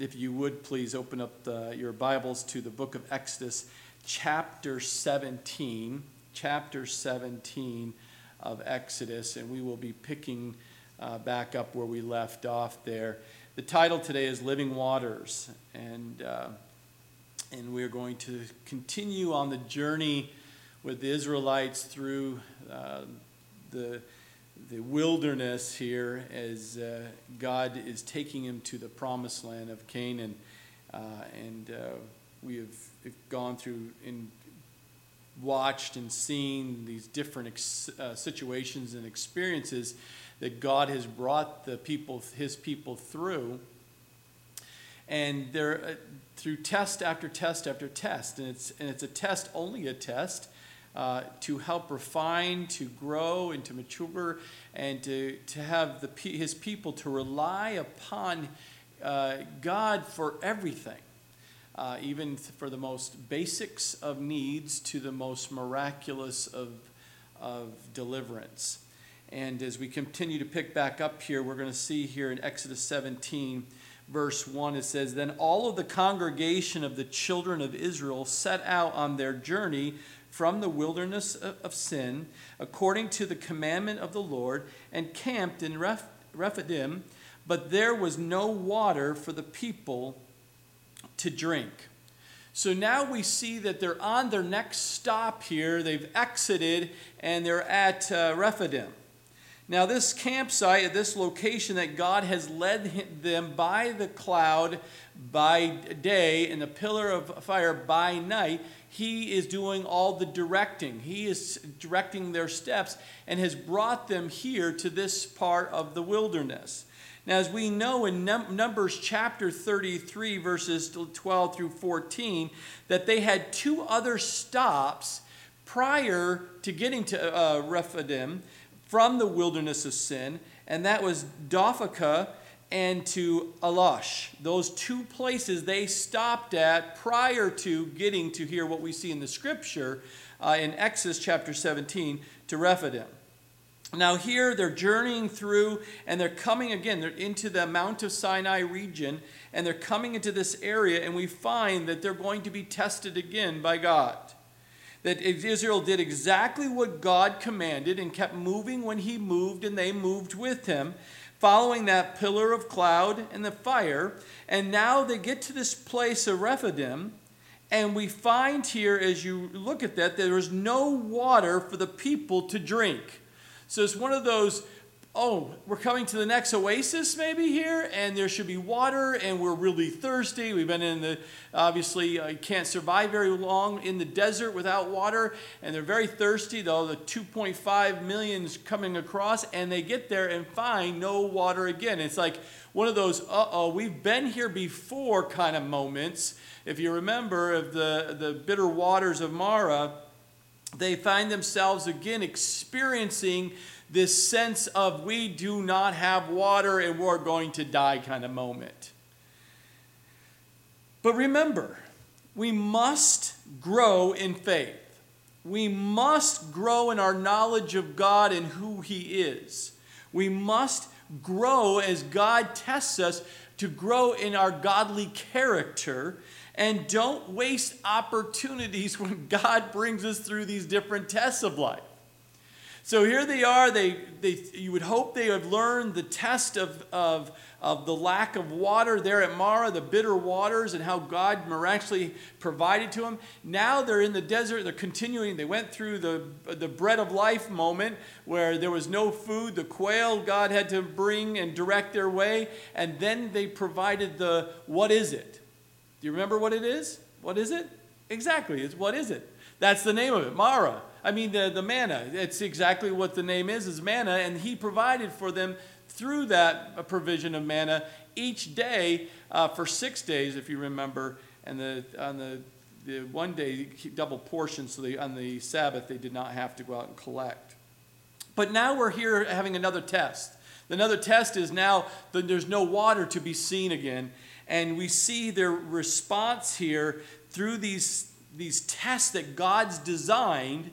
if you would please open up the, your Bibles to the book of Exodus, chapter 17. Chapter 17 of Exodus, and we will be picking uh, back up where we left off there. The title today is Living Waters, and, uh, and we're going to continue on the journey with the Israelites through uh, the the wilderness here as uh, God is taking him to the promised land of Canaan. Uh, and uh, we have gone through and watched and seen these different ex- uh, situations and experiences that God has brought the people, his people through. And they're uh, through test after test after test. And it's, and it's a test, only a test uh, to help refine, to grow, and to mature, and to, to have the, his people to rely upon uh, God for everything, uh, even for the most basics of needs to the most miraculous of, of deliverance. And as we continue to pick back up here, we're going to see here in Exodus 17, verse 1, it says, Then all of the congregation of the children of Israel set out on their journey from the wilderness of sin, according to the commandment of the Lord, and camped in Reph- Rephidim, but there was no water for the people to drink. So now we see that they're on their next stop here. They've exited and they're at uh, Rephidim. Now, this campsite this location that God has led them by the cloud by day and the pillar of fire by night he is doing all the directing. He is directing their steps and has brought them here to this part of the wilderness. Now, as we know in Num- Numbers chapter 33, verses 12 through 14, that they had two other stops prior to getting to uh, Rephidim from the wilderness of sin, and that was Dophkah and to Alush. Those two places they stopped at prior to getting to hear what we see in the scripture uh, in Exodus chapter 17 to Rephidim. Now, here they're journeying through and they're coming again, they're into the Mount of Sinai region and they're coming into this area, and we find that they're going to be tested again by God. That Israel did exactly what God commanded and kept moving when He moved, and they moved with Him following that pillar of cloud and the fire. And now they get to this place of Rephidim. And we find here, as you look at that, there is no water for the people to drink. So it's one of those oh, we're coming to the next oasis maybe here, and there should be water, and we're really thirsty. We've been in the, obviously, uh, can't survive very long in the desert without water, and they're very thirsty, though the 2.5 million is coming across, and they get there and find no water again. It's like one of those, uh oh, we've been here before kind of moments. If you remember of the, the bitter waters of Marah, they find themselves again experiencing this sense of we do not have water and we're going to die kind of moment. But remember, we must grow in faith. We must grow in our knowledge of God and who He is. We must grow as God tests us to grow in our godly character and don't waste opportunities when God brings us through these different tests of life. So here they are. They, they, you would hope they have learned the test of, of, of the lack of water there at Marah, the bitter waters, and how God miraculously provided to them. Now they're in the desert. They're continuing. They went through the, the bread of life moment where there was no food. The quail God had to bring and direct their way. And then they provided the what is it? Do you remember what it is? What is it? Exactly. It's what is it? That's the name of it, Marah. I mean, the, the manna. It's exactly what the name is, is manna. And he provided for them through that provision of manna each day uh, for six days, if you remember. And the, on the, the one day, double portion, so they, on the Sabbath, they did not have to go out and collect. But now we're here having another test. Another test is now that there's no water to be seen again. And we see their response here through these, these tests that God's designed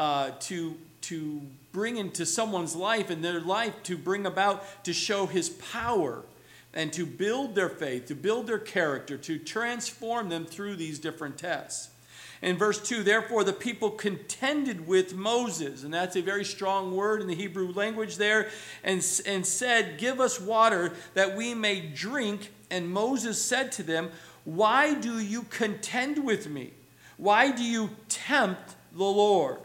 uh, to, to bring into someone's life and their life to bring about to show his power. and to build their faith, to build their character, to transform them through these different tests. In verse 2, therefore the people contended with Moses, and that's a very strong word in the Hebrew language there, and, and said, Give us water that we may drink. And Moses said to them, Why do you contend with me? Why do you tempt the Lord?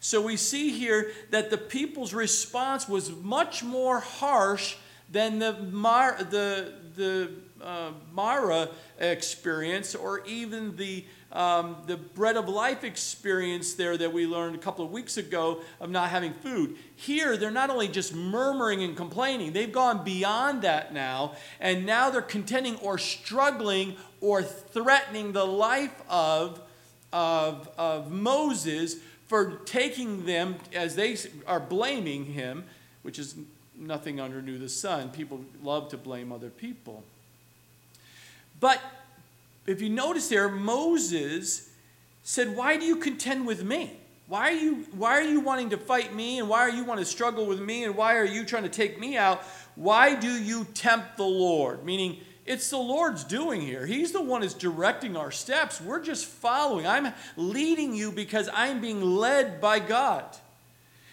So we see here that the people's response was much more harsh than the, Mar, the, the uh, Marah experience or even the, um, the bread of life experience there that we learned a couple of weeks ago of not having food. Here, they're not only just murmuring and complaining, they've gone beyond that now, and now they're contending or struggling or threatening the life of, of, of Moses for taking them, as they are blaming him, which is nothing under new the sun. People love to blame other people. But if you notice there, Moses said, Why do you contend with me? Why are you, why are you wanting to fight me? And why are you want to struggle with me? And why are you trying to take me out? Why do you tempt the Lord? Meaning, it's the Lord's doing here. He's the one who's directing our steps. We're just following. I'm leading you because I'm being led by God.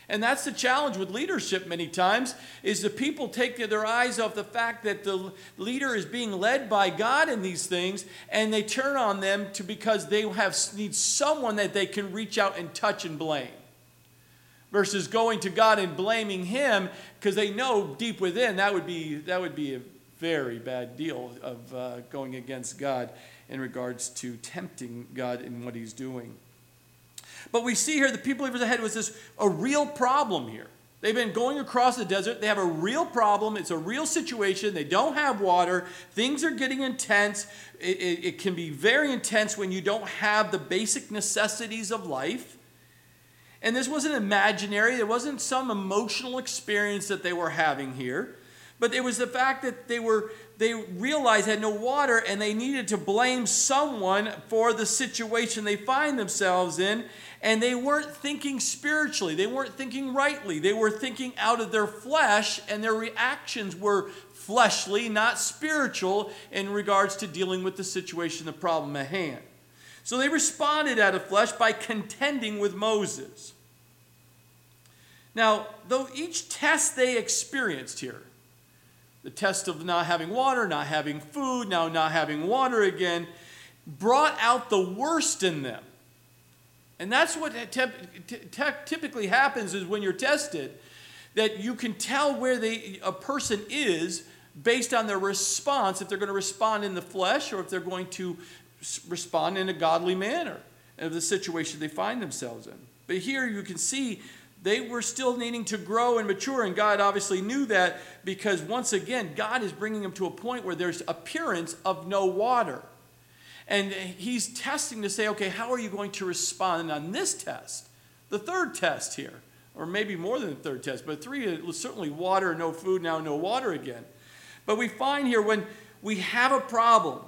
And that's the challenge with leadership many times is the people take their eyes off the fact that the leader is being led by God in these things and they turn on them to because they have need someone that they can reach out and touch and blame. Versus going to God and blaming him because they know deep within that would be that would be a very bad deal of uh, going against God in regards to tempting God in what he's doing. But we see here the people ahead was this a real problem here. They've been going across the desert. They have a real problem. It's a real situation. They don't have water. Things are getting intense. It, it, it, can be very intense when you don't have the basic necessities of life. And this wasn't imaginary, it wasn't some emotional experience that they were having here. But it was the fact that they were they realized they had no water and they needed to blame someone for the situation they find themselves in. And they weren't thinking spiritually, they weren't thinking rightly. They were thinking out of their flesh, and their reactions were fleshly, not spiritual, in regards to dealing with the situation, the problem at hand. So they responded out of flesh by contending with Moses. Now, though each test they experienced here, the test of not having water, not having food, now not having water again, brought out the worst in them. And that's what typically happens is when you're tested, that you can tell where they, a person is based on their response, if they're going to respond in the flesh or if they're going to respond in a godly manner of the situation they find themselves in. But here you can see they were still needing to grow and mature, and God obviously knew that because once again, God is bringing them to a point where there's appearance of no water. And He's testing to say, okay, how are you going to respond on this test? The third test here, or maybe more than the third test, but three certainly water, no food, now no water again. But we find here when we have a problem,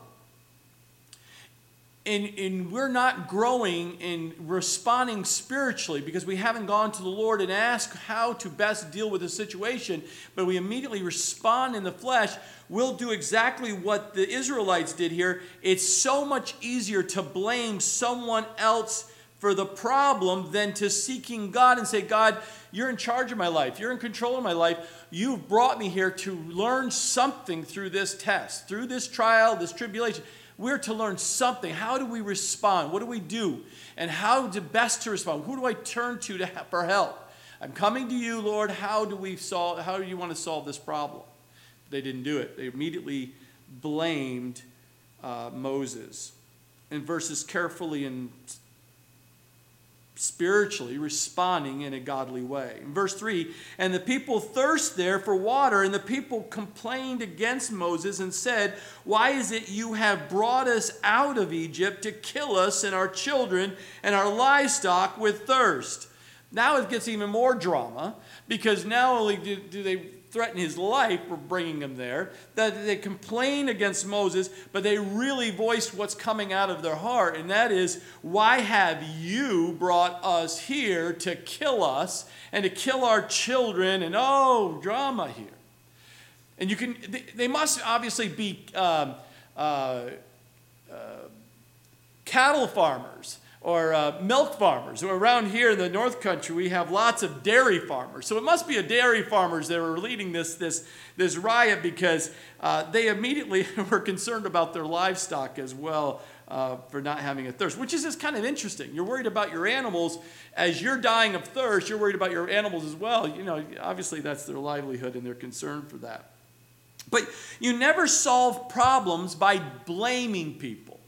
and, and we're not growing and responding spiritually because we haven't gone to the Lord and asked how to best deal with the situation, but we immediately respond in the flesh, we'll do exactly what the Israelites did here. It's so much easier to blame someone else for the problem than to seeking God and say, God, you're in charge of my life. You're in control of my life. You've brought me here to learn something through this test, through this trial, this tribulation. We're to learn something. How do we respond? What do we do? And how to best to respond? Who do I turn to, to for help? I'm coming to you, Lord. How do we solve? How do you want to solve this problem? They didn't do it. They immediately blamed uh, Moses. And verses carefully and spiritually responding in a godly way. In verse 3, and the people thirst there for water, and the people complained against Moses and said, Why is it you have brought us out of Egypt to kill us and our children and our livestock with thirst? Now it gets even more drama because not only do, do they threaten his life for bringing him there, that they complain against Moses, but they really voice what's coming out of their heart, and that is, Why have you brought us here to kill us and to kill our children? And oh, drama here. And you can, they, they must obviously be um, uh, uh, cattle farmers or uh, milk farmers. Around here in the North Country, we have lots of dairy farmers. So it must be a dairy farmers that were leading this, this, this riot because uh, they immediately were concerned about their livestock as well uh, for not having a thirst, which is just kind of interesting. You're worried about your animals. As you're dying of thirst, you're worried about your animals as well. You know, obviously that's their livelihood and they're concerned for that. But you never solve problems by blaming people.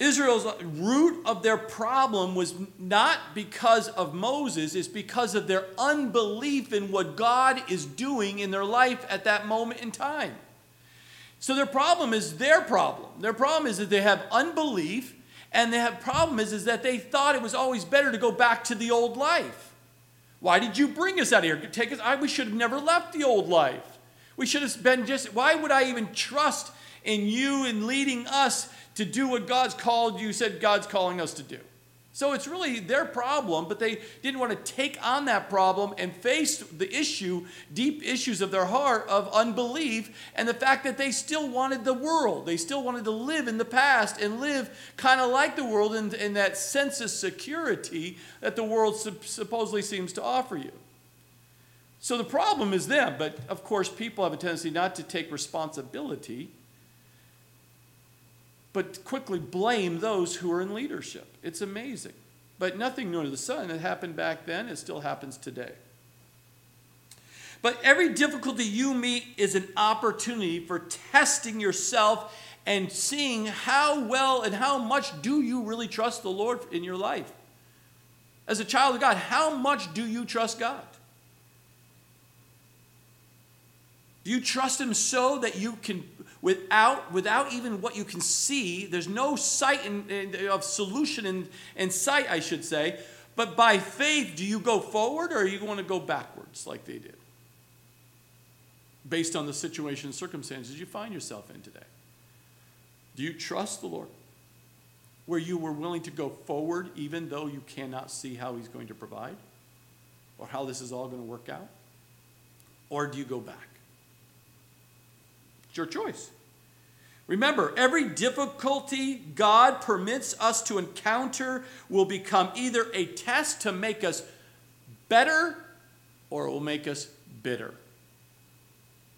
Israel's root of their problem was not because of Moses, it's because of their unbelief in what God is doing in their life at that moment in time. So their problem is their problem. Their problem is that they have unbelief, and their problem is, is that they thought it was always better to go back to the old life. Why did you bring us out of here? Take us, I, we should have never left the old life. We should have been just, why would I even trust in you in leading us to do what God's called you, said God's calling us to do. So it's really their problem, but they didn't want to take on that problem and face the issue, deep issues of their heart of unbelief, and the fact that they still wanted the world. They still wanted to live in the past and live kind of like the world in, in that sense of security that the world supposedly seems to offer you. So the problem is them, but of course, people have a tendency not to take responsibility but quickly blame those who are in leadership. It's amazing. But nothing new under the sun. It happened back then, it still happens today. But every difficulty you meet is an opportunity for testing yourself and seeing how well and how much do you really trust the Lord in your life. As a child of God, how much do you trust God? Do you trust Him so that you can without, without even what you can see. There's no sight in, in, of solution in, in sight, I should say. But by faith, do you go forward or are you going to go backwards like they did? Based on the situation and circumstances you find yourself in today. Do you trust the Lord? Where you were willing to go forward even though you cannot see how He's going to provide or how this is all going to work out? Or do you go back? It's your choice. Remember, every difficulty God permits us to encounter will become either a test to make us better or it will make us bitter.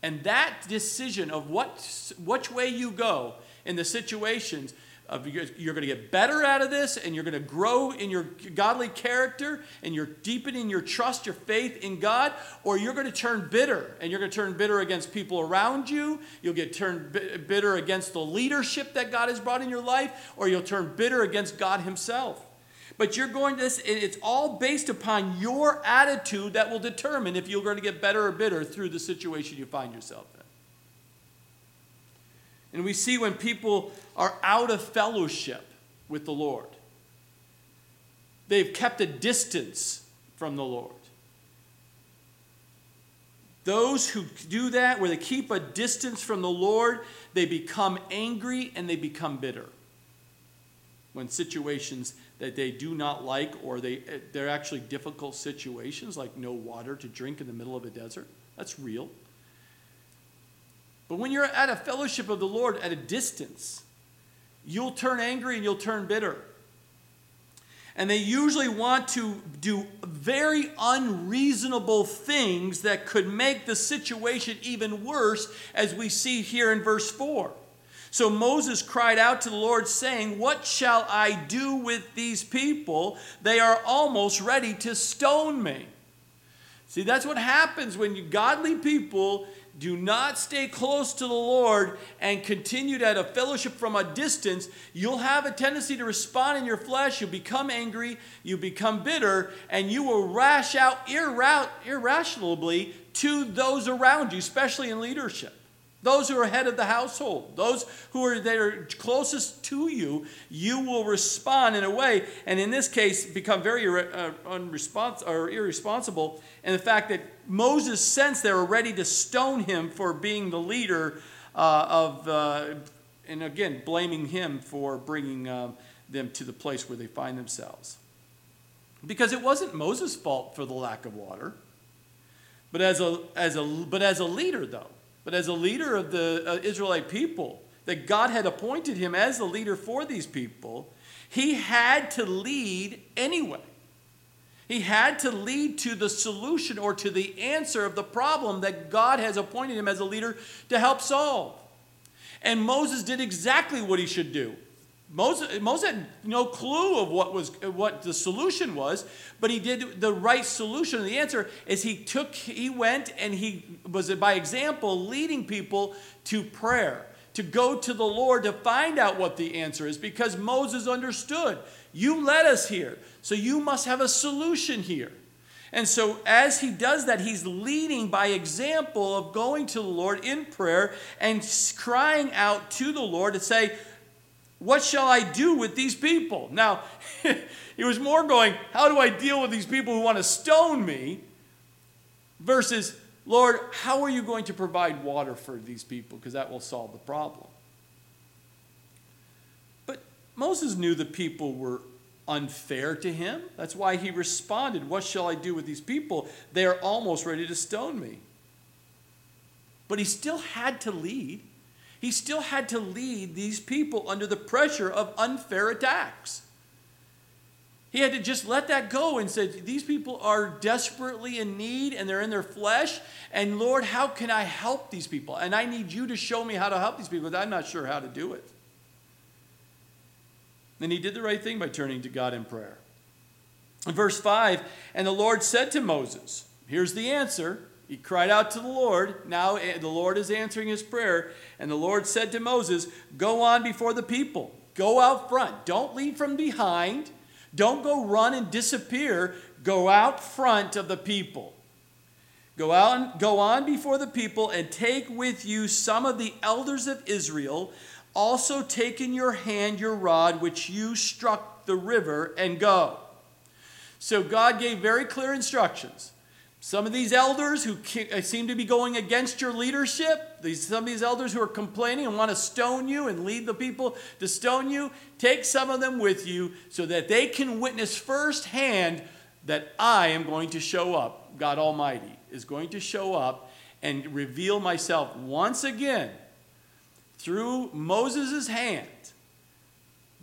And that decision of what, which way you go in the situations of you're going to get better out of this and you're going to grow in your godly character and you're deepening your trust, your faith in God, or you're going to turn bitter and you're going to turn bitter against people around you. You'll get turned bitter against the leadership that God has brought in your life, or you'll turn bitter against God Himself. But you're going to, it's all based upon your attitude that will determine if you're going to get better or bitter through the situation you find yourself in. And we see when people are out of fellowship with the Lord, they've kept a distance from the Lord. Those who do that, where they keep a distance from the Lord, they become angry and they become bitter. When situations that they do not like, or they, they're actually difficult situations, like no water to drink in the middle of a desert, that's real. But when you're at a fellowship of the Lord at a distance, you'll turn angry and you'll turn bitter. And they usually want to do very unreasonable things that could make the situation even worse, as we see here in verse 4. So Moses cried out to the Lord, saying, What shall I do with these people? They are almost ready to stone me. See, that's what happens when you godly people do not stay close to the Lord and continue to a fellowship from a distance, you'll have a tendency to respond in your flesh. You'll become angry, you become bitter, and you will rash out irra- irrationally to those around you, especially in leadership. Those who are head of the household, those who are there closest to you, you will respond in a way, and in this case, become very uh, unrespons- or irresponsible. And the fact that Moses sensed they were ready to stone him for being the leader uh, of, uh, and again, blaming him for bringing um, them to the place where they find themselves. Because it wasn't Moses' fault for the lack of water. But as a, as a, but as a leader, though, but as a leader of the uh, Israelite people, that God had appointed him as the leader for these people, he had to lead anyway. He had to lead to the solution or to the answer of the problem that God has appointed him as a leader to help solve. And Moses did exactly what he should do. Moses, Moses had no clue of what was what the solution was, but he did the right solution. The answer is he took, he went and he was by example leading people to prayer, to go to the Lord to find out what the answer is, because Moses understood. You led us here, so you must have a solution here. And so, as he does that, he's leading by example of going to the Lord in prayer and crying out to the Lord to say, What shall I do with these people? Now, he was more going, How do I deal with these people who want to stone me? versus, Lord, how are you going to provide water for these people? Because that will solve the problem. But Moses knew the people were unfair to him. That's why he responded, What shall I do with these people? They are almost ready to stone me. But he still had to lead. He still had to lead these people under the pressure of unfair attacks. He had to just let that go and said, These people are desperately in need and they're in their flesh. And Lord, how can I help these people? And I need you to show me how to help these people, I'm not sure how to do it. And he did the right thing by turning to God in prayer. In verse 5, and the Lord said to Moses, Here's the answer. He cried out to the Lord. Now eh, the Lord is answering his prayer. And the Lord said to Moses, Go on before the people. Go out front. Don't lead from behind. Don't go run and disappear. Go out front of the people. Go out and go on before the people and take with you some of the elders of Israel also take in your hand your rod which you struck the river and go. So God gave very clear instructions. Some of these elders who uh, seem to be going against your leadership, these, some of these elders who are complaining and want to stone you and lead the people to stone you, take some of them with you so that they can witness firsthand that I am going to show up. God Almighty is going to show up and reveal myself once again through Moses' hand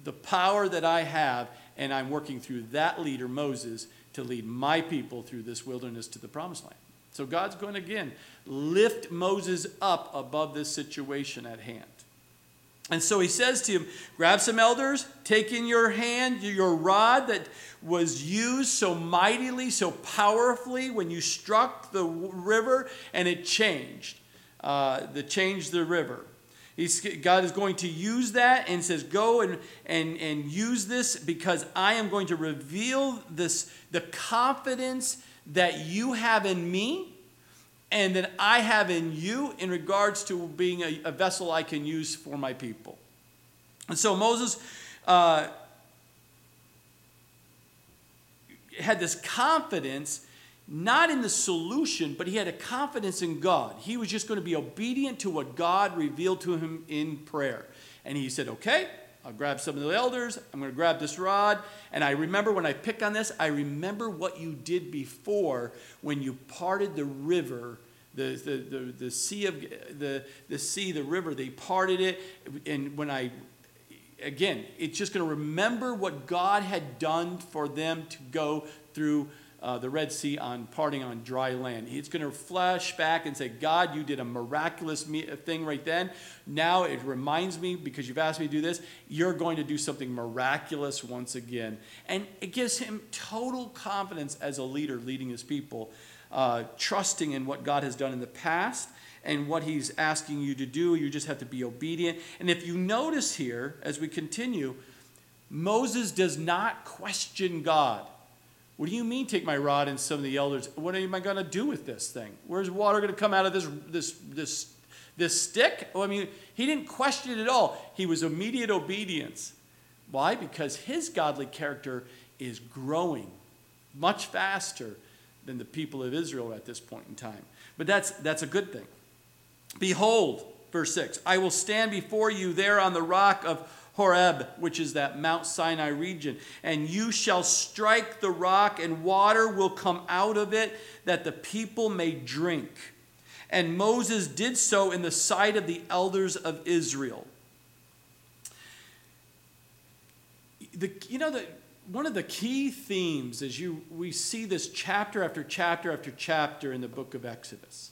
the power that I have, and I'm working through that leader, Moses, to lead my people through this wilderness to the promised land. So God's going to again lift Moses up above this situation at hand. And so he says to him, Grab some elders, take in your hand your rod that was used so mightily, so powerfully when you struck the river, and it changed. Uh, the changed the river. He's, God is going to use that and says, Go and, and, and use this because I am going to reveal this, the confidence that you have in me and that I have in you in regards to being a, a vessel I can use for my people. And so Moses uh, had this confidence not in the solution, but he had a confidence in God. He was just going to be obedient to what God revealed to him in prayer. And he said, Okay, I'll grab some of the elders. I'm going to grab this rod. And I remember when I pick on this, I remember what you did before when you parted the river. The, the, the, the sea of the, the sea, the river, they parted it. And when I again, it's just going to remember what God had done for them to go through uh, the Red Sea on parting on dry land. He's going to flash back and say, God, you did a miraculous thing right then. Now it reminds me, because you've asked me to do this, you're going to do something miraculous once again. And it gives him total confidence as a leader leading his people, uh, trusting in what God has done in the past and what he's asking you to do. You just have to be obedient. And if you notice here, as we continue, Moses does not question God. What do you mean, take my rod and some of the elders? What am I going to do with this thing? Where's water going to come out of this, this, this, this stick? I mean, he didn't question it at all. He was immediate obedience. Why? Because his godly character is growing much faster than the people of Israel at this point in time. But that's, that's a good thing. Behold, verse 6 I will stand before you there on the rock of Horeb, which is that Mount Sinai region. And you shall strike the rock, and water will come out of it, that the people may drink. And Moses did so in the sight of the elders of Israel. The, you know, the, one of the key themes as you we see this chapter after chapter after chapter in the book of Exodus.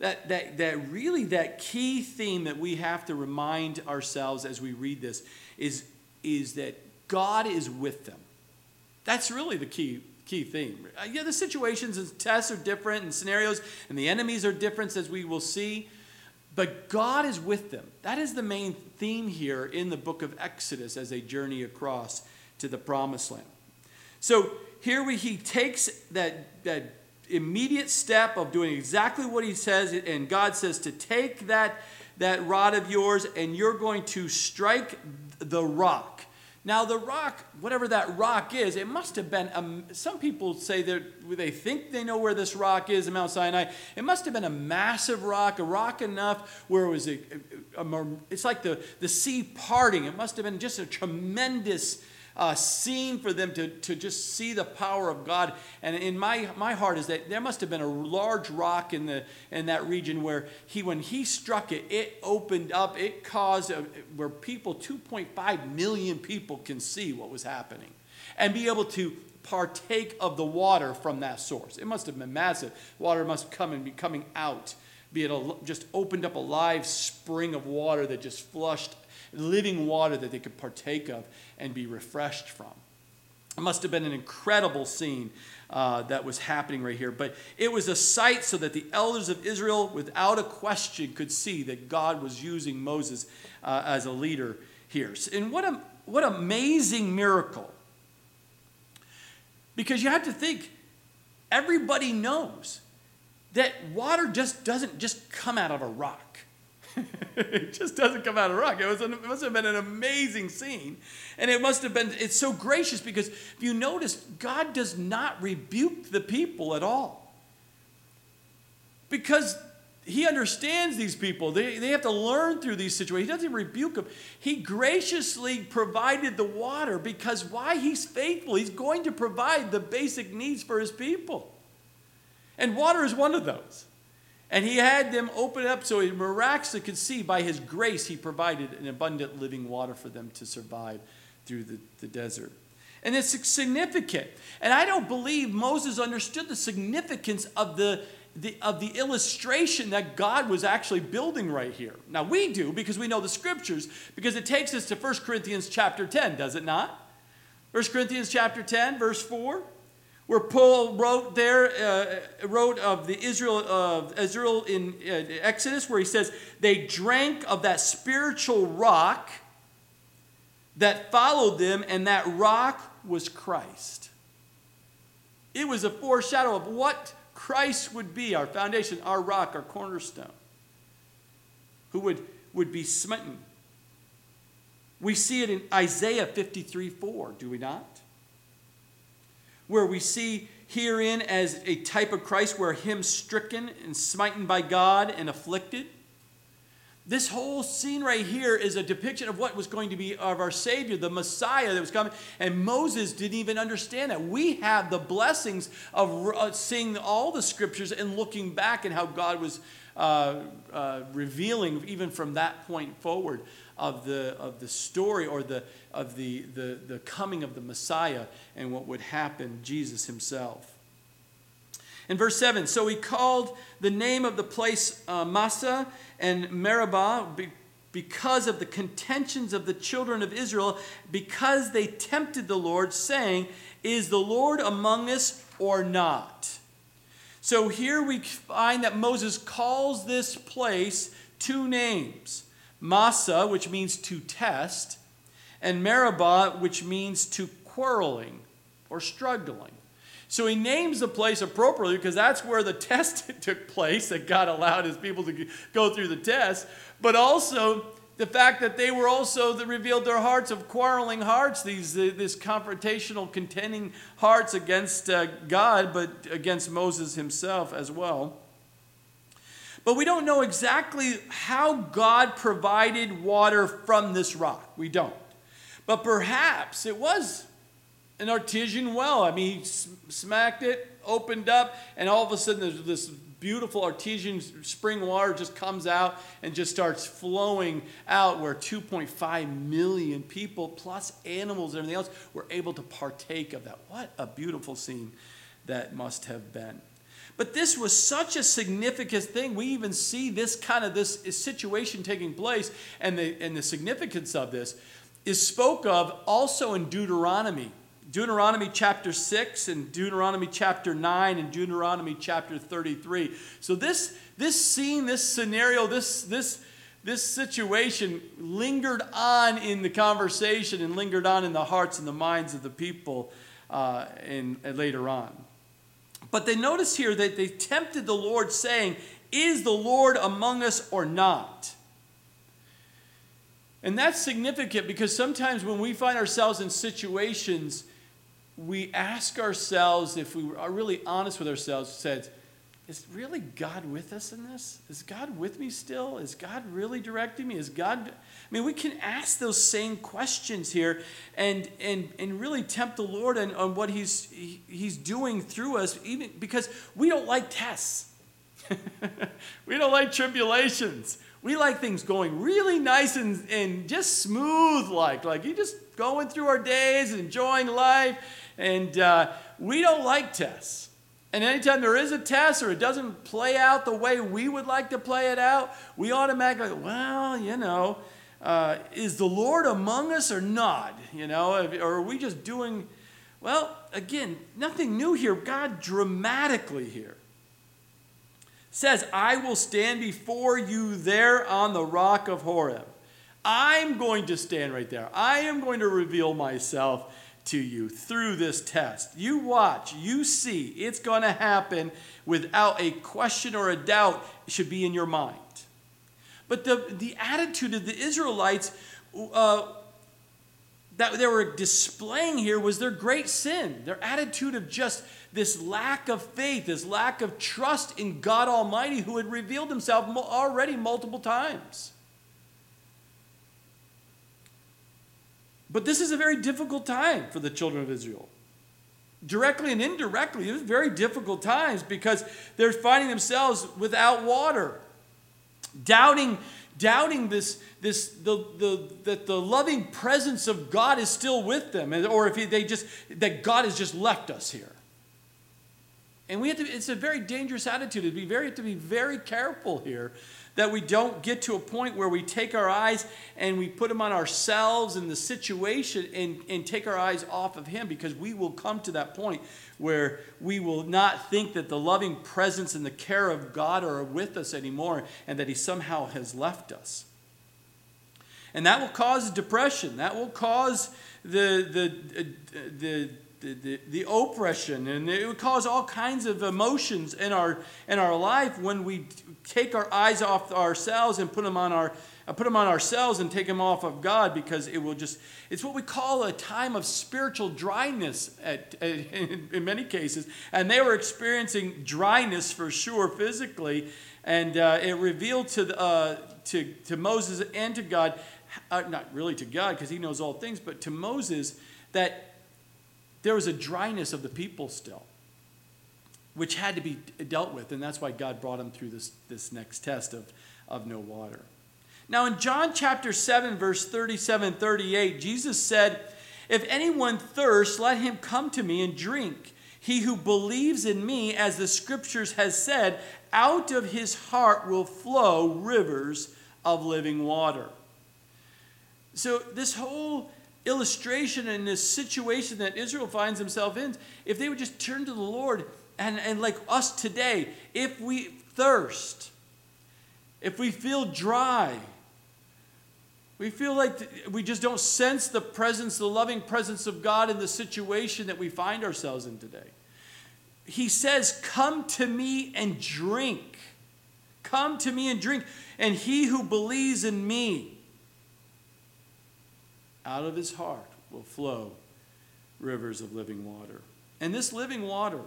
That, that, that really that key theme that we have to remind ourselves as we read this is, is that God is with them. That's really the key key theme. Uh, yeah, the situations and tests are different and scenarios and the enemies are different as we will see, but God is with them. That is the main theme here in the book of Exodus as they journey across to the promised land. So here we, he takes that, that immediate step of doing exactly what he says, and God says to take that, that rod of yours and you're going to strike the rock. Now, the rock, whatever that rock is, it must have been, um, some people say that they think they know where this rock is in Mount Sinai. It must have been a massive rock, a rock enough where it was a, a, a it's like the, the sea parting. It must have been just a tremendous uh, scene for them to, to just see the power of God. And in my, my heart is that there must have been a large rock in, the, in that region where he, when he struck it, it opened up, it caused a, where people, 2.5 million people can see what was happening and be able to partake of the water from that source. It must have been massive. Water must come and be coming out, be it a, just opened up a live spring of water that just flushed living water that they could partake of and be refreshed from. It must have been an incredible scene uh, that was happening right here. But it was a sight so that the elders of Israel, without a question, could see that God was using Moses uh, as a leader here. And what, a, what amazing miracle. Because you have to think, everybody knows that water just doesn't just come out of a rock. it just doesn't come out of rock. It, was an, it must have been an amazing scene. And it must have been, it's so gracious because if you notice, God does not rebuke the people at all. Because he understands these people. They, they have to learn through these situations. He doesn't rebuke them. He graciously provided the water because why? He's faithful. He's going to provide the basic needs for his people. And water is one of those. And he had them open up so he miraculously could see by his grace he provided an abundant living water for them to survive through the, the desert. And it's significant. And I don't believe Moses understood the significance of the, the, of the illustration that God was actually building right here. Now we do because we know the scriptures, because it takes us to 1 Corinthians chapter 10, does it not? 1 Corinthians chapter 10, verse 4 where Paul wrote there, uh, wrote of the Israel of Israel in uh, Exodus, where he says they drank of that spiritual rock that followed them, and that rock was Christ. It was a foreshadow of what Christ would be, our foundation, our rock, our cornerstone, who would, would be smitten. We see it in Isaiah 53 4, do we not? Where we see herein as a type of Christ, where him stricken and smitten by God and afflicted. This whole scene right here is a depiction of what was going to be of our Savior, the Messiah that was coming. And Moses didn't even understand that. We have the blessings of uh, seeing all the scriptures and looking back and how God was uh, uh, revealing, even from that point forward, of the, of the story or the, of the, the, the coming of the Messiah and what would happen, Jesus himself. In verse 7, so he called the name of the place uh, Massah and Meribah because of the contentions of the children of Israel, because they tempted the Lord, saying, Is the Lord among us or not? So here we find that Moses calls this place two names Massah, which means to test, and Meribah, which means to quarreling or struggling. So he names the place appropriately because that's where the test took place that God allowed his people to go through the test, but also the fact that they were also that revealed their hearts of quarreling hearts, these this confrontational, contending hearts against uh, God, but against Moses himself as well. But we don't know exactly how God provided water from this rock. We don't. But perhaps it was an artesian well. I mean, he smacked it, opened up, and all of a sudden there's this beautiful artesian spring water just comes out and just starts flowing out where 2.5 million people plus animals and everything else were able to partake of that. What a beautiful scene that must have been. But this was such a significant thing. We even see this kind of this situation taking place and the, and the significance of this is spoke of also in Deuteronomy. Deuteronomy chapter 6 and Deuteronomy chapter 9 and Deuteronomy chapter 33. So this this scene, this scenario, this this this situation lingered on in the conversation and lingered on in the hearts and the minds of the people uh, in, uh, later on. But they notice here that they tempted the Lord, saying, Is the Lord among us or not? And that's significant because sometimes when we find ourselves in situations we ask ourselves, if we are really honest with ourselves, said, is really God with us in this? Is God with me still? Is God really directing me? Is God I mean, we can ask those same questions here and and and really tempt the Lord on, on what He's he, He's doing through us, even because we don't like tests. we don't like tribulations. We like things going really nice and, and just smooth like. Like you just going through our days, enjoying life and uh, we don't like tests. And anytime there is a test or it doesn't play out the way we would like to play it out, we automatically, well, you know, uh, is the Lord among us or not? You know, or are we just doing, well, again, nothing new here. God dramatically here says, I will stand before you there on the rock of Horeb. I'm going to stand right there. I am going to reveal myself to you through this test. You watch, you see, it's going to happen without a question or a doubt it should be in your mind. But the, the attitude of the Israelites uh, that they were displaying here was their great sin. Their attitude of just this lack of faith, this lack of trust in God Almighty who had revealed himself already multiple times. But this is a very difficult time for the children of Israel. Directly and indirectly, it was very difficult times because they're finding themselves without water, doubting, doubting this, this the, the, that the loving presence of God is still with them, or if they just that God has just left us here. And we have to, it's a very dangerous attitude. Very, have to be very careful here that we don't get to a point where we take our eyes and we put them on ourselves and the situation and, and take our eyes off of Him because we will come to that point where we will not think that the loving presence and the care of God are with us anymore and that He somehow has left us. And that will cause depression. That will cause the, the, uh, the, the, the, the, oppression and it would cause all kinds of emotions in our in our life when we take our eyes off ourselves and put them on our put them on ourselves and take them off of God because it will just it's what we call a time of spiritual dryness at, at in, in, many cases. And they were experiencing dryness for sure physically and uh, it revealed to uh, to to Moses and to God uh, not really to God because he knows all things but to Moses that there was a dryness of the people still, which had to be dealt with, and that's why God brought them through this, this next test of, of no water. Now, in John chapter 7, verse 37 38, Jesus said, If anyone thirsts, let him come to me and drink. He who believes in me, as the scriptures has said, out of his heart will flow rivers of living water. So, this whole illustration in this situation that Israel finds himself in, if they would just turn to the Lord and, and like us today, if we thirst, if we feel dry, we feel like we just don't sense the presence, the loving presence of God in the situation that we find ourselves in today. He says, Come to me and drink. Come to me and drink. And he who believes in me, out of his heart will flow rivers of living water. And this living water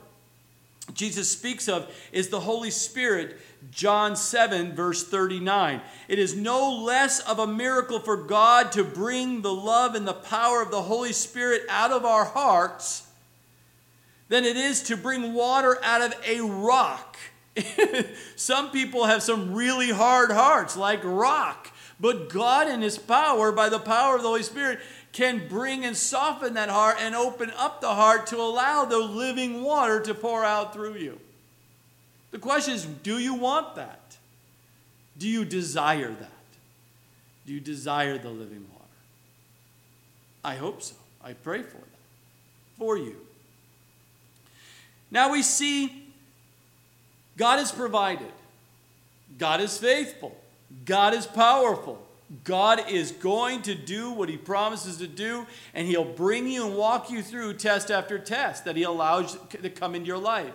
Jesus speaks of is the Holy Spirit, John 7, verse 39. It is no less of a miracle for God to bring the love and the power of the Holy Spirit out of our hearts than it is to bring water out of a rock. some people have some really hard hearts, like rock. But God, in His power, by the power of the Holy Spirit, can bring and soften that heart and open up the heart to allow the living water to pour out through you. The question is do you want that? Do you desire that? Do you desire the living water? I hope so. I pray for that. For you. Now we see God is provided, God is faithful, God is powerful. God is going to do what He promises to do, and He'll bring you and walk you through test after test that He allows to come into your life.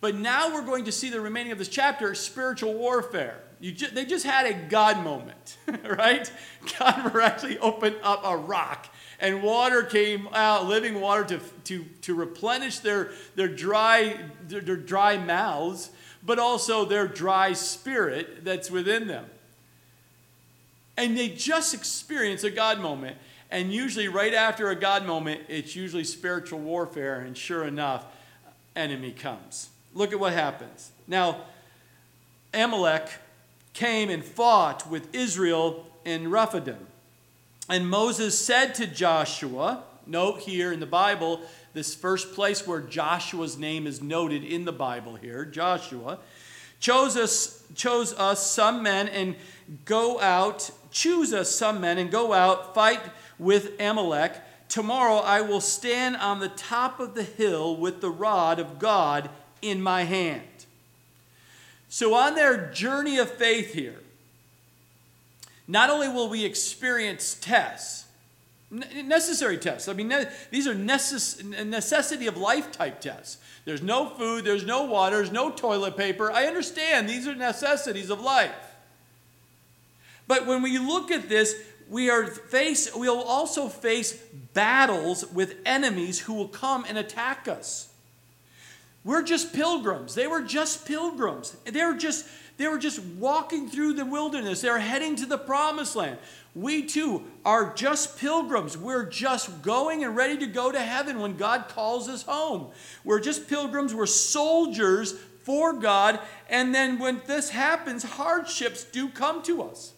But now we're going to see the remaining of this chapter spiritual warfare. Ju- they just had a God moment, right? God actually opened up a rock and water came out, living water to, to, to replenish their, their, dry, their, their dry mouths, but also their dry spirit that's within them. And they just experience a God moment. And usually, right after a God moment, it's usually spiritual warfare. And sure enough, enemy comes. Look at what happens. Now, Amalek came and fought with Israel in Rephidim. And Moses said to Joshua, note here in the Bible, this first place where Joshua's name is noted in the Bible here, Joshua, chose us, chose us some men and go out, choose us some men and go out, fight with Amalek. Tomorrow I will stand on the top of the hill with the rod of God in my hand. So, on their journey of faith here, not only will we experience tests, necessary tests. I mean, these are necess- necessity of life type tests. There's no food, there's no water, there's no toilet paper. I understand these are necessities of life. But when we look at this, we are face we'll also face battles with enemies who will come and attack us. We're just pilgrims. They were just pilgrims. They were just they were just walking through the wilderness. They're heading to the promised land. We too are just pilgrims. We're just going and ready to go to heaven when God calls us home. We're just pilgrims. We're soldiers for God. And then when this happens, hardships do come to us.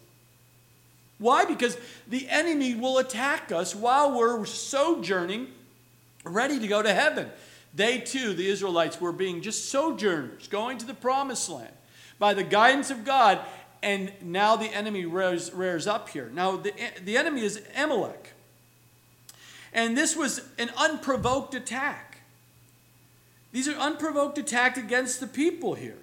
Why? Because the enemy will attack us while we're sojourning, ready to go to heaven. They too, the Israelites, were being just sojourners, going to the promised land by the guidance of God. And now the enemy rears, rears up here. Now, the, the enemy is Amalek. And this was an unprovoked attack. These are unprovoked attack against the people here.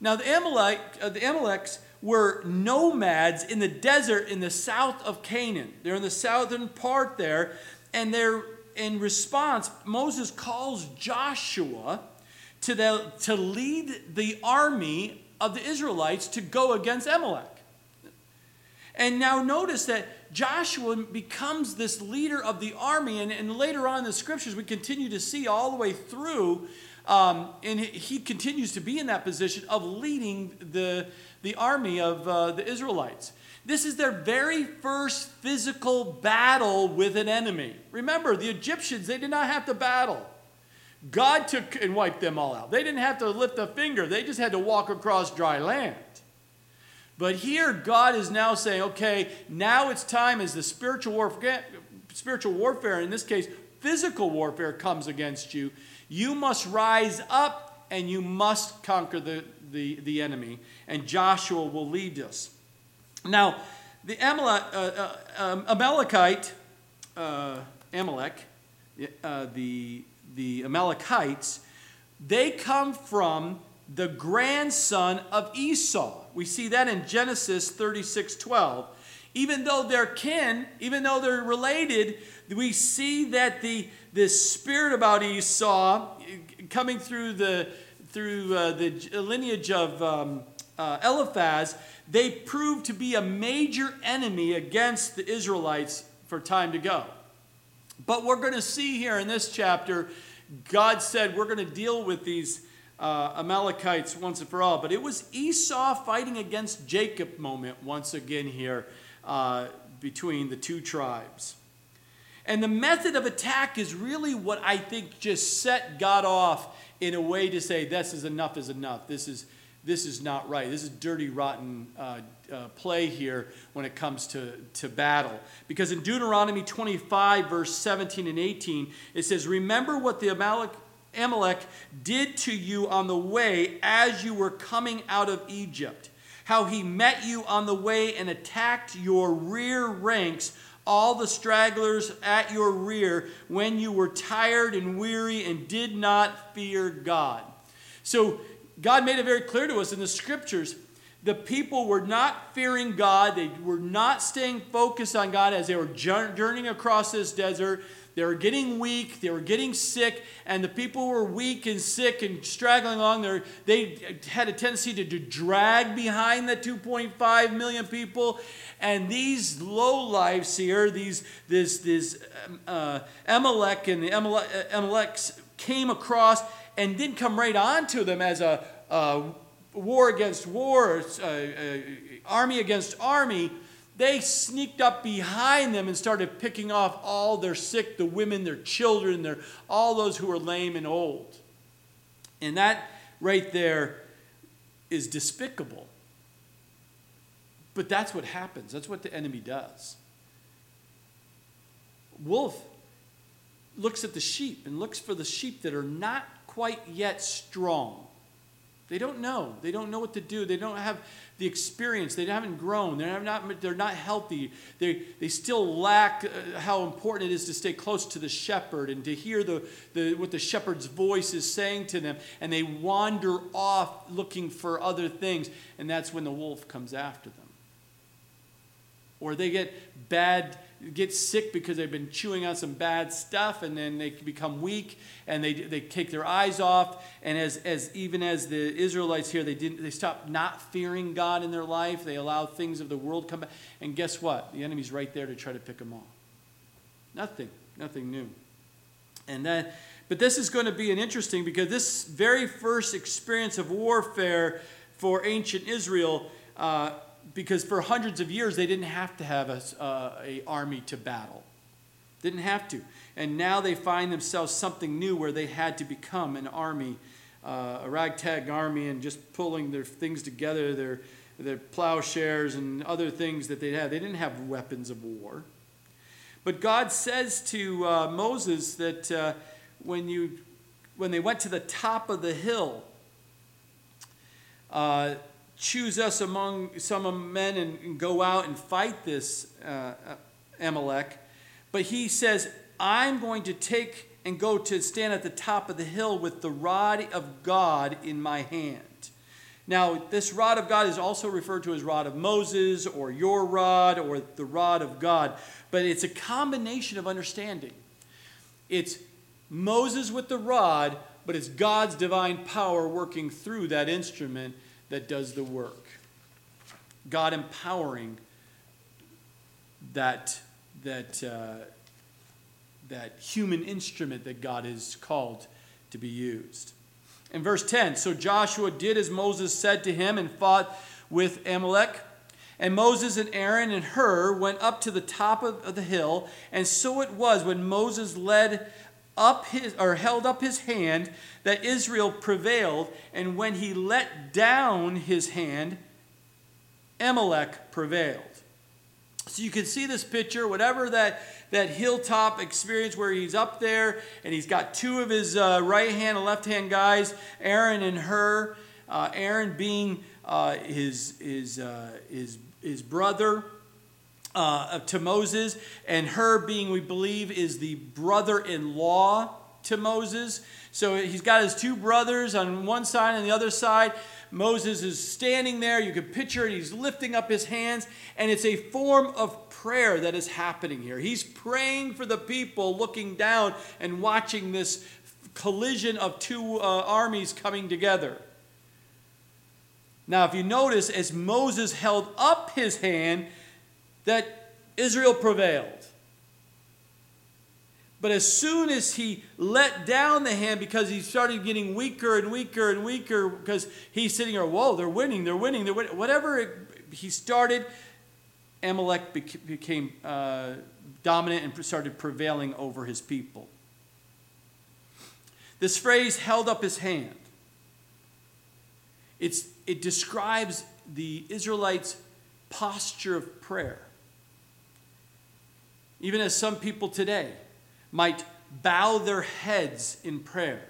Now, the, Amalek, uh, the Amaleks were nomads in the desert in the south of Canaan. They're in the southern part there, and they're in response, Moses calls Joshua to, the, to lead the army of the Israelites to go against Amalek. And now notice that Joshua becomes this leader of the army, and, and later on in the scriptures, we continue to see all the way through, um, and he continues to be in that position of leading the, the army of uh, the Israelites. This is their very first physical battle with an enemy. Remember, the Egyptians, they did not have to battle. God took and wiped them all out. They didn't have to lift a finger, they just had to walk across dry land. But here, God is now saying, okay, now it's time as the spiritual warfare, spiritual warfare, in this case, physical warfare comes against you. You must rise up and you must conquer the, the, the enemy. And Joshua will lead us. Now, the Amalek, uh, uh, um, Amalekite, uh, Amalek, uh, the, the Amalekites, they come from the grandson of Esau. We see that in Genesis 36 12. Even though they're kin, even though they're related, we see that the, the spirit about Esau coming through the, through uh, the lineage of um, uh, Eliphaz they proved to be a major enemy against the Israelites for time to go. But we're going to see here in this chapter, God said, We're going to deal with these uh, Amalekites once and for all. But it was Esau fighting against Jacob moment once again here uh, between the two tribes. And the method of attack is really what I think just set God off in a way to say, this is enough is enough. This is, this is not right. This is dirty, rotten uh, uh, play here when it comes to, to battle. Because in Deuteronomy 25, verse 17 and 18, it says, Remember what the Amalek, Amalek did to you on the way as you were coming out of Egypt, how he met you on the way and attacked your rear ranks all the stragglers at your rear when you were tired and weary and did not fear God. So, God made it very clear to us in the scriptures the people were not fearing God. They were not staying focused on God as they were journeying across this desert. They were getting weak, they were getting sick, and the people were weak and sick and straggling along. there. They had a tendency to, to drag behind the 2.5 million people. And these low lives here, these this this um, uh, Amalek and the Amalek, Amaleks came across and didn't come right on to them as a, a war against war, army against army they sneaked up behind them and started picking off all their sick, the women, their children, their, all those who were lame and old. And that right there is despicable. But that's what happens. That's what the enemy does. Wolf looks at the sheep and looks for the sheep that are not quite yet strong. They don't know. They don't know what to do. They don't have the experience. They haven't grown. They're not, they're not healthy. They, they still lack uh, how important it is to stay close to the shepherd and to hear the, the, what the shepherd's voice is saying to them. And they wander off looking for other things. And that's when the wolf comes after them. Or they get bad get sick because they've been chewing on some bad stuff and then they become weak and they, they take their eyes off. And as, as even as the israelites here they didn't they stopped not fearing god in their life. They allow things of the world come back. And guess what? The enemy's right there to try to pick them off. Nothing nothing new. And then but this is going to be an interesting because this very first experience of warfare for ancient israel uh, because for hundreds of years they didn't have to have a, uh, a army to battle. Didn't have to. And now they find themselves something new where they had to become an army uh, a ragtag army and just pulling their things together their their plowshares and other things that they had. They didn't have weapons of war. But god says to uh, moses that uh, when you when they went to the top of the hill uh, choose us among some men and, and go out and fight this uh, Amalek. But he says, I'm going to take and go to stand at the top of the hill with the rod of God in my hand. Now, this rod of God is also referred to as rod of Moses or your rod or the rod of God, but it's a combination of understanding. It's Moses with the rod, but it's God's divine power working through that instrument that does the work. God empowering that, that, uh, that human instrument that God is called to be used. In verse 10, so Joshua did as Moses said to him and fought with Amalek. And Moses and Aaron and Hur went up to the top of, of the hill. And so it was when Moses led up his or held up his hand that Israel prevailed, and when he let down his hand, Amalek prevailed. So you can see this picture, whatever that, that hilltop experience where he's up there and he's got two of his uh, right hand and left hand guys, Aaron and Hur, Uh, Aaron being uh, his, his, uh, his, his brother, uh, to Moses, and Hur being, we believe, is the brother in law to Moses. So he's got his two brothers on one side and the other side. Moses is standing there. You can picture it. He's lifting up his hands, and it's a form of prayer that is happening here. He's praying for the people looking down and watching this collision of two uh, armies coming together. Now, if you notice, as Moses held up his hand, that Israel prevailed. But as soon as he let down the hand because he started getting weaker and weaker and weaker because he's sitting there, whoa, they're winning, they're winning, they're winning. Whatever it, he started, Amalek became uh, dominant and started prevailing over his people. This phrase, held up his hand, it's, it describes the Israelites' posture of prayer. Even as some people today, might bow their heads in prayer,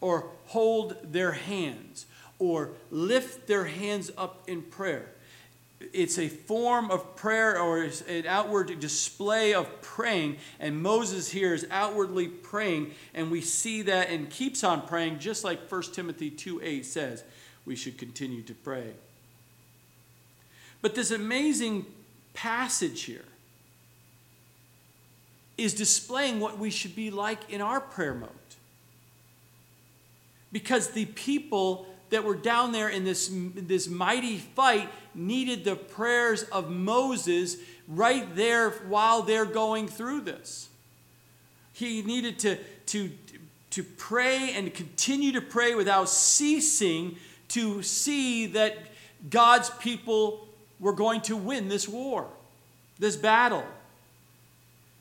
or hold their hands, or lift their hands up in prayer. It's a form of prayer or an outward display of praying, and Moses here is outwardly praying, and we see that and keeps on praying, just like 1 Timothy 2 8 says we should continue to pray. But this amazing passage here is displaying what we should be like in our prayer mode. Because the people that were down there in this, this mighty fight needed the prayers of Moses right there while they're going through this. He needed to, to, to pray and continue to pray without ceasing to see that God's people were going to win this war, this battle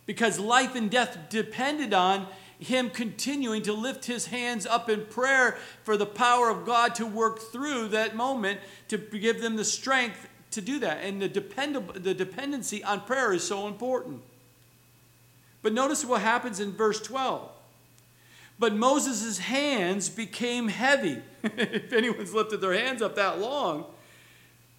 because life and death depended on him continuing to lift his hands up in prayer for the power of God to work through that moment to give them the strength to do that. And the, dependab- the dependency on prayer is so important. But notice what happens in verse 12. But Moses' hands became heavy. if anyone's lifted their hands up that long,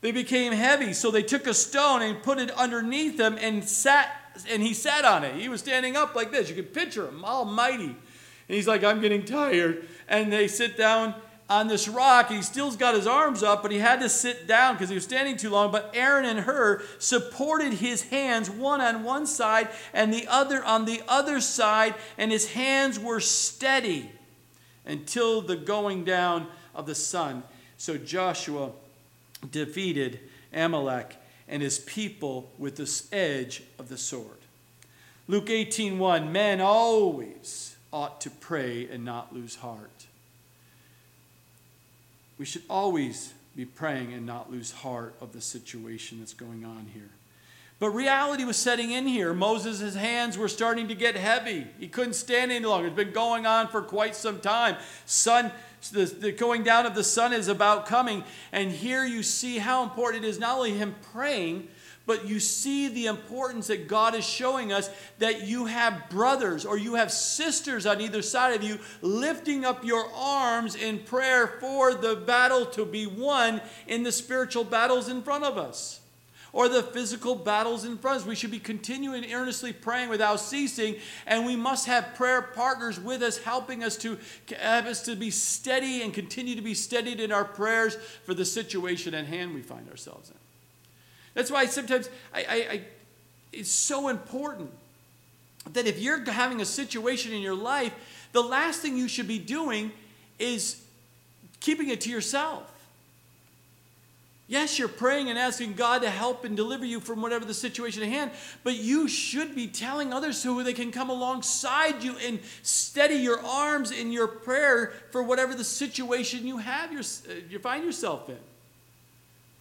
they became heavy. So they took a stone and put it underneath them and sat and he sat on it. He was standing up like this. You could picture him, almighty. And he's like, I'm getting tired. And they sit down on this rock. He still's got his arms up, but he had to sit down because he was standing too long. But Aaron and Hur supported his hands, one on one side and the other on the other side, and his hands were steady until the going down of the sun. So Joshua defeated Amalek and his people with the edge of the sword. Luke 18:1 Men always ought to pray and not lose heart. We should always be praying and not lose heart of the situation that's going on here. But reality was setting in here. Moses' hands were starting to get heavy. He couldn't stand any longer. It's been going on for quite some time. Sun the, the going down of the sun is about coming. And here you see how important it is not only him praying, but you see the importance that God is showing us that you have brothers or you have sisters on either side of you lifting up your arms in prayer for the battle to be won in the spiritual battles in front of us or the physical battles in front of us. We should be continuing earnestly praying without ceasing, and we must have prayer partners with us, helping us to have us to be steady and continue to be steadied in our prayers for the situation at hand we find ourselves in. That's why sometimes I, I, I it's so important that if you're having a situation in your life, the last thing you should be doing is keeping it to yourself. Yes, you're praying and asking God to help and deliver you from whatever the situation at hand, but you should be telling others so they can come alongside you and steady your arms in your prayer for whatever the situation you have your, uh, you find yourself in.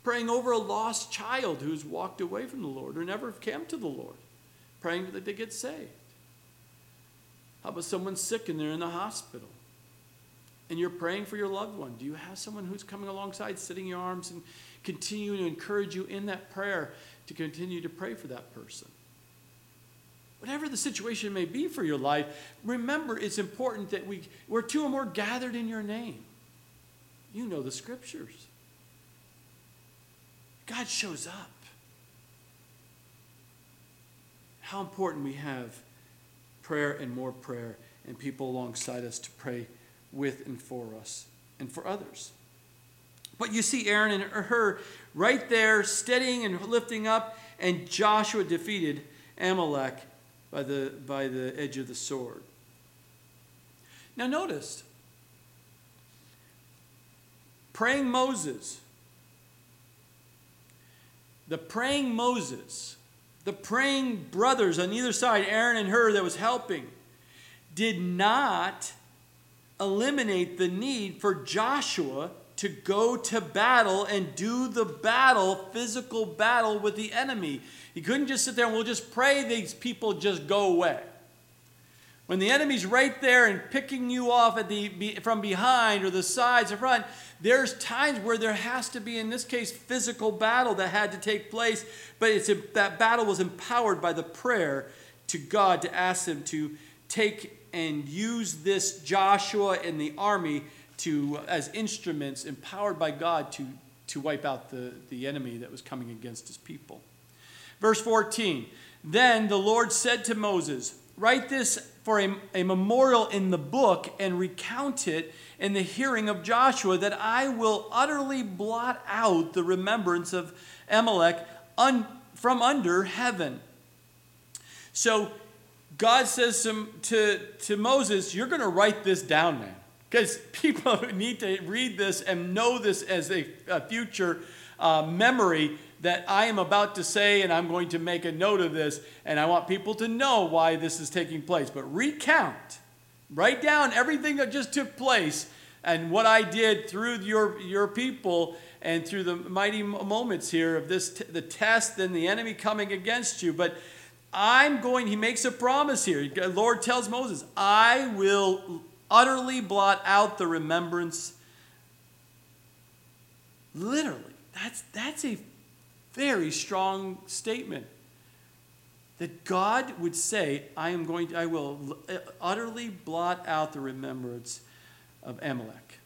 Praying over a lost child who's walked away from the Lord or never came to the Lord, praying that they get saved. How about someone sick and they're in the hospital? and you're praying for your loved one, do you have someone who's coming alongside, sitting your arms and continuing to encourage you in that prayer to continue to pray for that person? Whatever the situation may be for your life, remember it's important that we, we're two or more gathered in your name. You know the scriptures. God shows up. How important we have prayer and more prayer and people alongside us to pray with and for us and for others. But you see Aaron and Hur right there, steadying and lifting up, and Joshua defeated Amalek by the, by the edge of the sword. Now, notice praying Moses, the praying Moses, the praying brothers on either side, Aaron and Hur, that was helping, did not eliminate the need for Joshua to go to battle and do the battle, physical battle with the enemy. He couldn't just sit there and we'll just pray these people just go away. When the enemy's right there and picking you off at the, from behind or the sides or front, there's times where there has to be, in this case, physical battle that had to take place, but it's a, that battle was empowered by the prayer to God to ask Him to take and use this Joshua and the army to as instruments empowered by God to, to wipe out the, the enemy that was coming against his people. Verse 14 Then the Lord said to Moses, Write this for a, a memorial in the book and recount it in the hearing of Joshua, that I will utterly blot out the remembrance of Amalek un, from under heaven. So God says to, to, to Moses, You're going to write this down, man. Because people need to read this and know this as a, a future uh, memory that I am about to say, and I'm going to make a note of this, and I want people to know why this is taking place. But recount, write down everything that just took place and what I did through your, your people and through the mighty moments here of this, the test and the enemy coming against you. But I'm going, he makes a promise here. The Lord tells Moses, I will utterly blot out the remembrance. Literally, that's, that's a very strong statement. That God would say, I am going to, I will utterly blot out the remembrance of Amalek.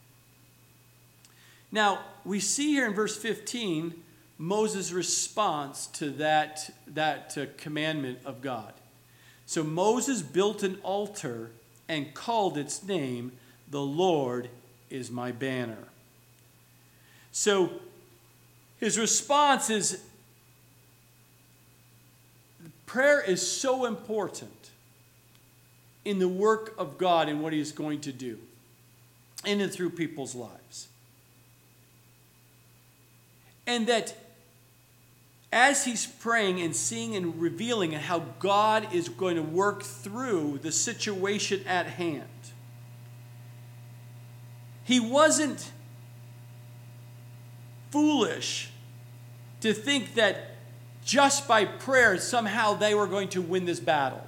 Now, we see here in verse 15 Moses' response to that, that uh, commandment of God. So Moses built an altar and called its name, The Lord is my banner. So his response is prayer is so important in the work of God and what he is going to do in and through people's lives. And that as he's praying and seeing and revealing and how God is going to work through the situation at hand, he wasn't foolish to think that just by prayer somehow they were going to win this battle.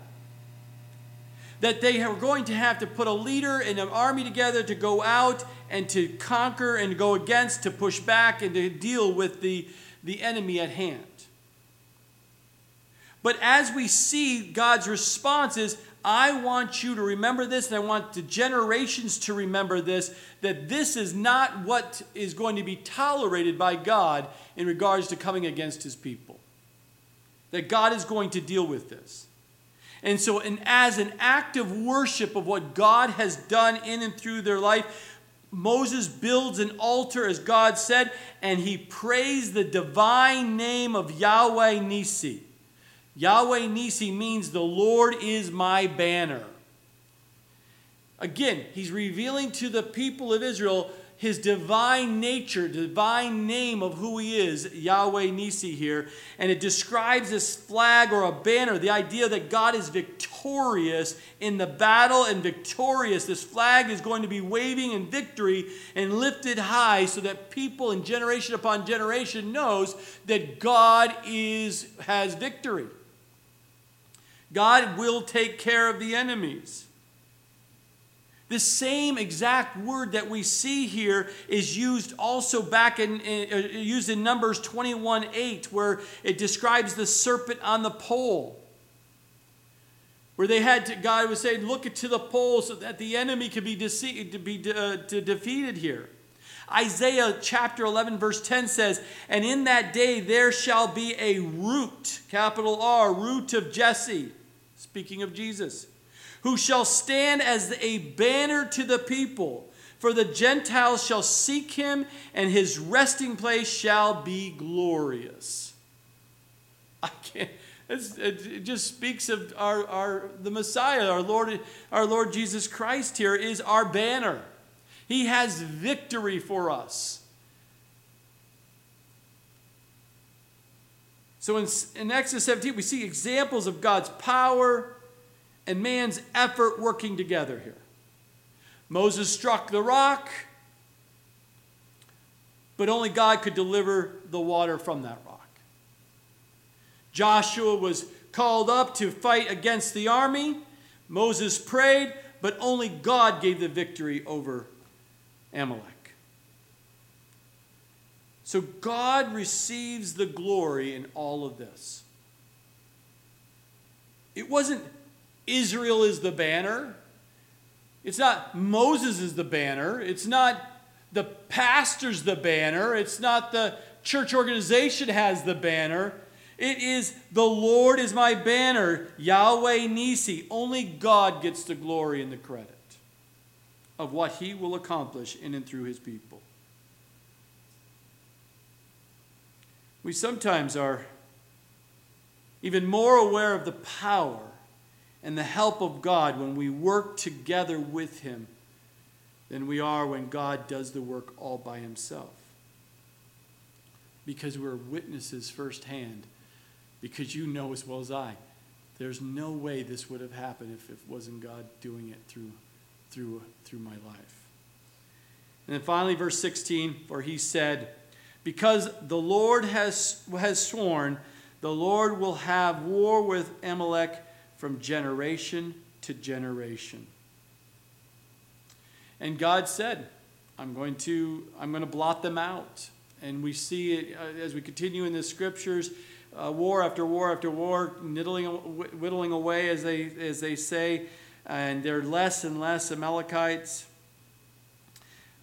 That they were going to have to put a leader and an army together to go out and to conquer and go against, to push back and to deal with the, the enemy at hand. But as we see God's response is, I want you to remember this, and I want the generations to remember this that this is not what is going to be tolerated by God in regards to coming against his people. That God is going to deal with this. And so, and as an act of worship of what God has done in and through their life, Moses builds an altar, as God said, and he prays the divine name of Yahweh Nisi. Yahweh Nisi means the Lord is my banner. Again, he's revealing to the people of Israel his divine nature, divine name of who he is, Yahweh Nisi here. And it describes this flag or a banner, the idea that God is victorious in the battle and victorious. This flag is going to be waving in victory and lifted high so that people in generation upon generation knows that God is has victory. God will take care of the enemies. The same exact word that we see here is used also back in, in uh, used in Numbers 21 8, where it describes the serpent on the pole. Where they had to, God was saying, look to the pole so that the enemy could be, deceived, to be uh, to defeated here. Isaiah chapter 11, verse 10 says, And in that day there shall be a root, capital R, root of Jesse, speaking of Jesus who shall stand as a banner to the people. For the Gentiles shall seek him, and his resting place shall be glorious. I can't. it just speaks of our, our the Messiah, our Lord, our Lord Jesus Christ. Here is our banner. He has victory for us. So in, in Exodus 17, we see examples of God's power, and man's effort working together here. Moses struck the rock, but only God could deliver the water from that rock. Joshua was called up to fight against the army. Moses prayed, but only God gave the victory over Amalek. So God receives the glory in all of this. It wasn't Israel is the banner. It's not Moses is the banner. It's not the pastor's the banner. It's not the church organization has the banner. It is the Lord is my banner, Yahweh Nisi. Only God gets the glory and the credit of what he will accomplish in and through his people. We sometimes are even more aware of the power and the help of God when we work together with him than we are when God does the work all by himself. Because we're witnesses firsthand, because you know as well as I, there's no way this would have happened if it wasn't God doing it through, through, through my life. And then finally, verse 16, for he said, Because the Lord has, has sworn, the Lord will have war with Amalek from generation to generation. And God said, I'm going to, I'm going to blot them out. And we see it uh, as we continue in the scriptures, uh, war after war after war, niddling, whittling away, as they, as they say, and there are less and less Amalekites.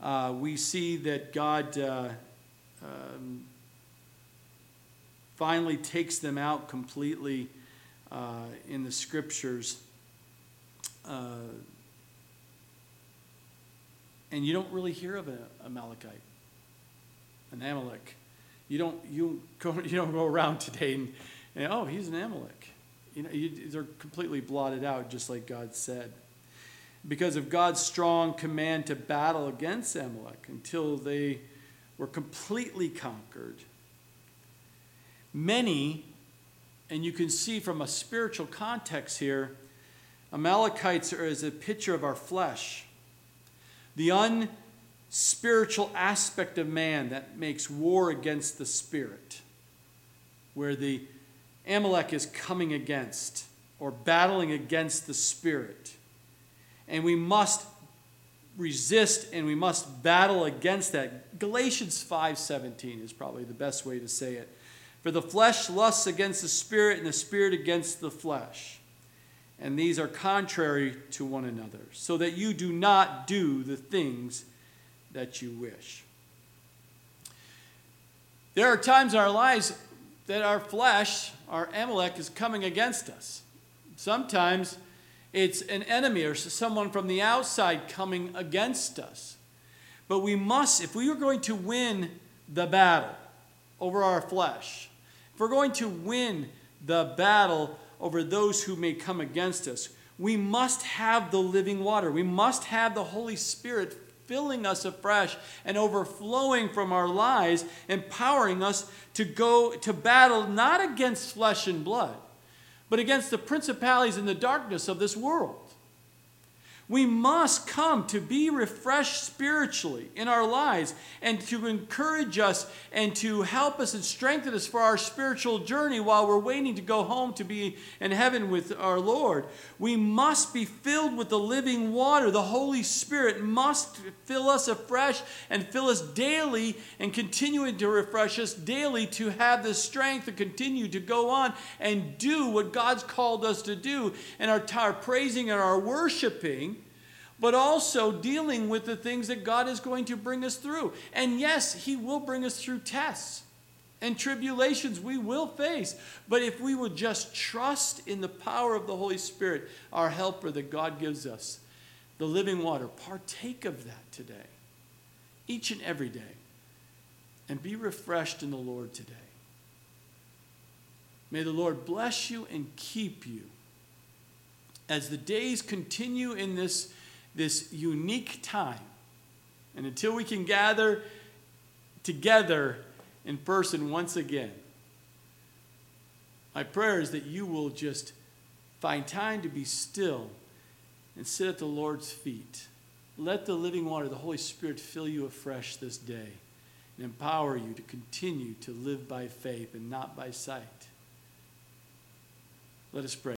Uh, we see that God uh, um, finally takes them out completely uh, in the scriptures. Uh, and you don't really hear of an Amalekite, an Amalek. You don't you go you don't go around today and, and oh he's an Amalek. You know you, they're completely blotted out, just like God said, because of God's strong command to battle against Amalek until they were completely conquered. Many, and you can see from a spiritual context here, Amalekites are as a picture of our flesh the unspiritual aspect of man that makes war against the spirit, where the Amalek is coming against or battling against the spirit. And we must resist and we must battle against that. Galatians 5:17 is probably the best way to say it. For the flesh lusts against the spirit and the spirit against the flesh and these are contrary to one another, so that you do not do the things that you wish. There are times in our lives that our flesh, our Amalek, is coming against us. Sometimes it's an enemy or someone from the outside coming against us. But we must, if we are going to win the battle over our flesh, if we're going to win the battle over those who may come against us. We must have the living water. We must have the Holy Spirit filling us afresh and overflowing from our lives, empowering us to go to battle not against flesh and blood, but against the principalities in the darkness of this world. We must come to be refreshed spiritually in our lives and to encourage us and to help us and strengthen us for our spiritual journey while we're waiting to go home to be in heaven with our Lord. We must be filled with the living water. The Holy Spirit must fill us afresh and fill us daily and continuing to refresh us daily to have the strength to continue to go on and do what God's called us to do and our, our praising and our worshiping but also dealing with the things that God is going to bring us through. And yes, He will bring us through tests and tribulations we will face. But if we would just trust in the power of the Holy Spirit, our helper that God gives us, the living water, partake of that today, each and every day, and be refreshed in the Lord today. May the Lord bless you and keep you as the days continue in this this unique time. And until we can gather together in person once again, my prayer is that you will just Find time to be still and sit at the Lord's feet. Let the living water, the Holy Spirit, fill you afresh this day and empower you to continue to live by faith and not by sight. Let us pray.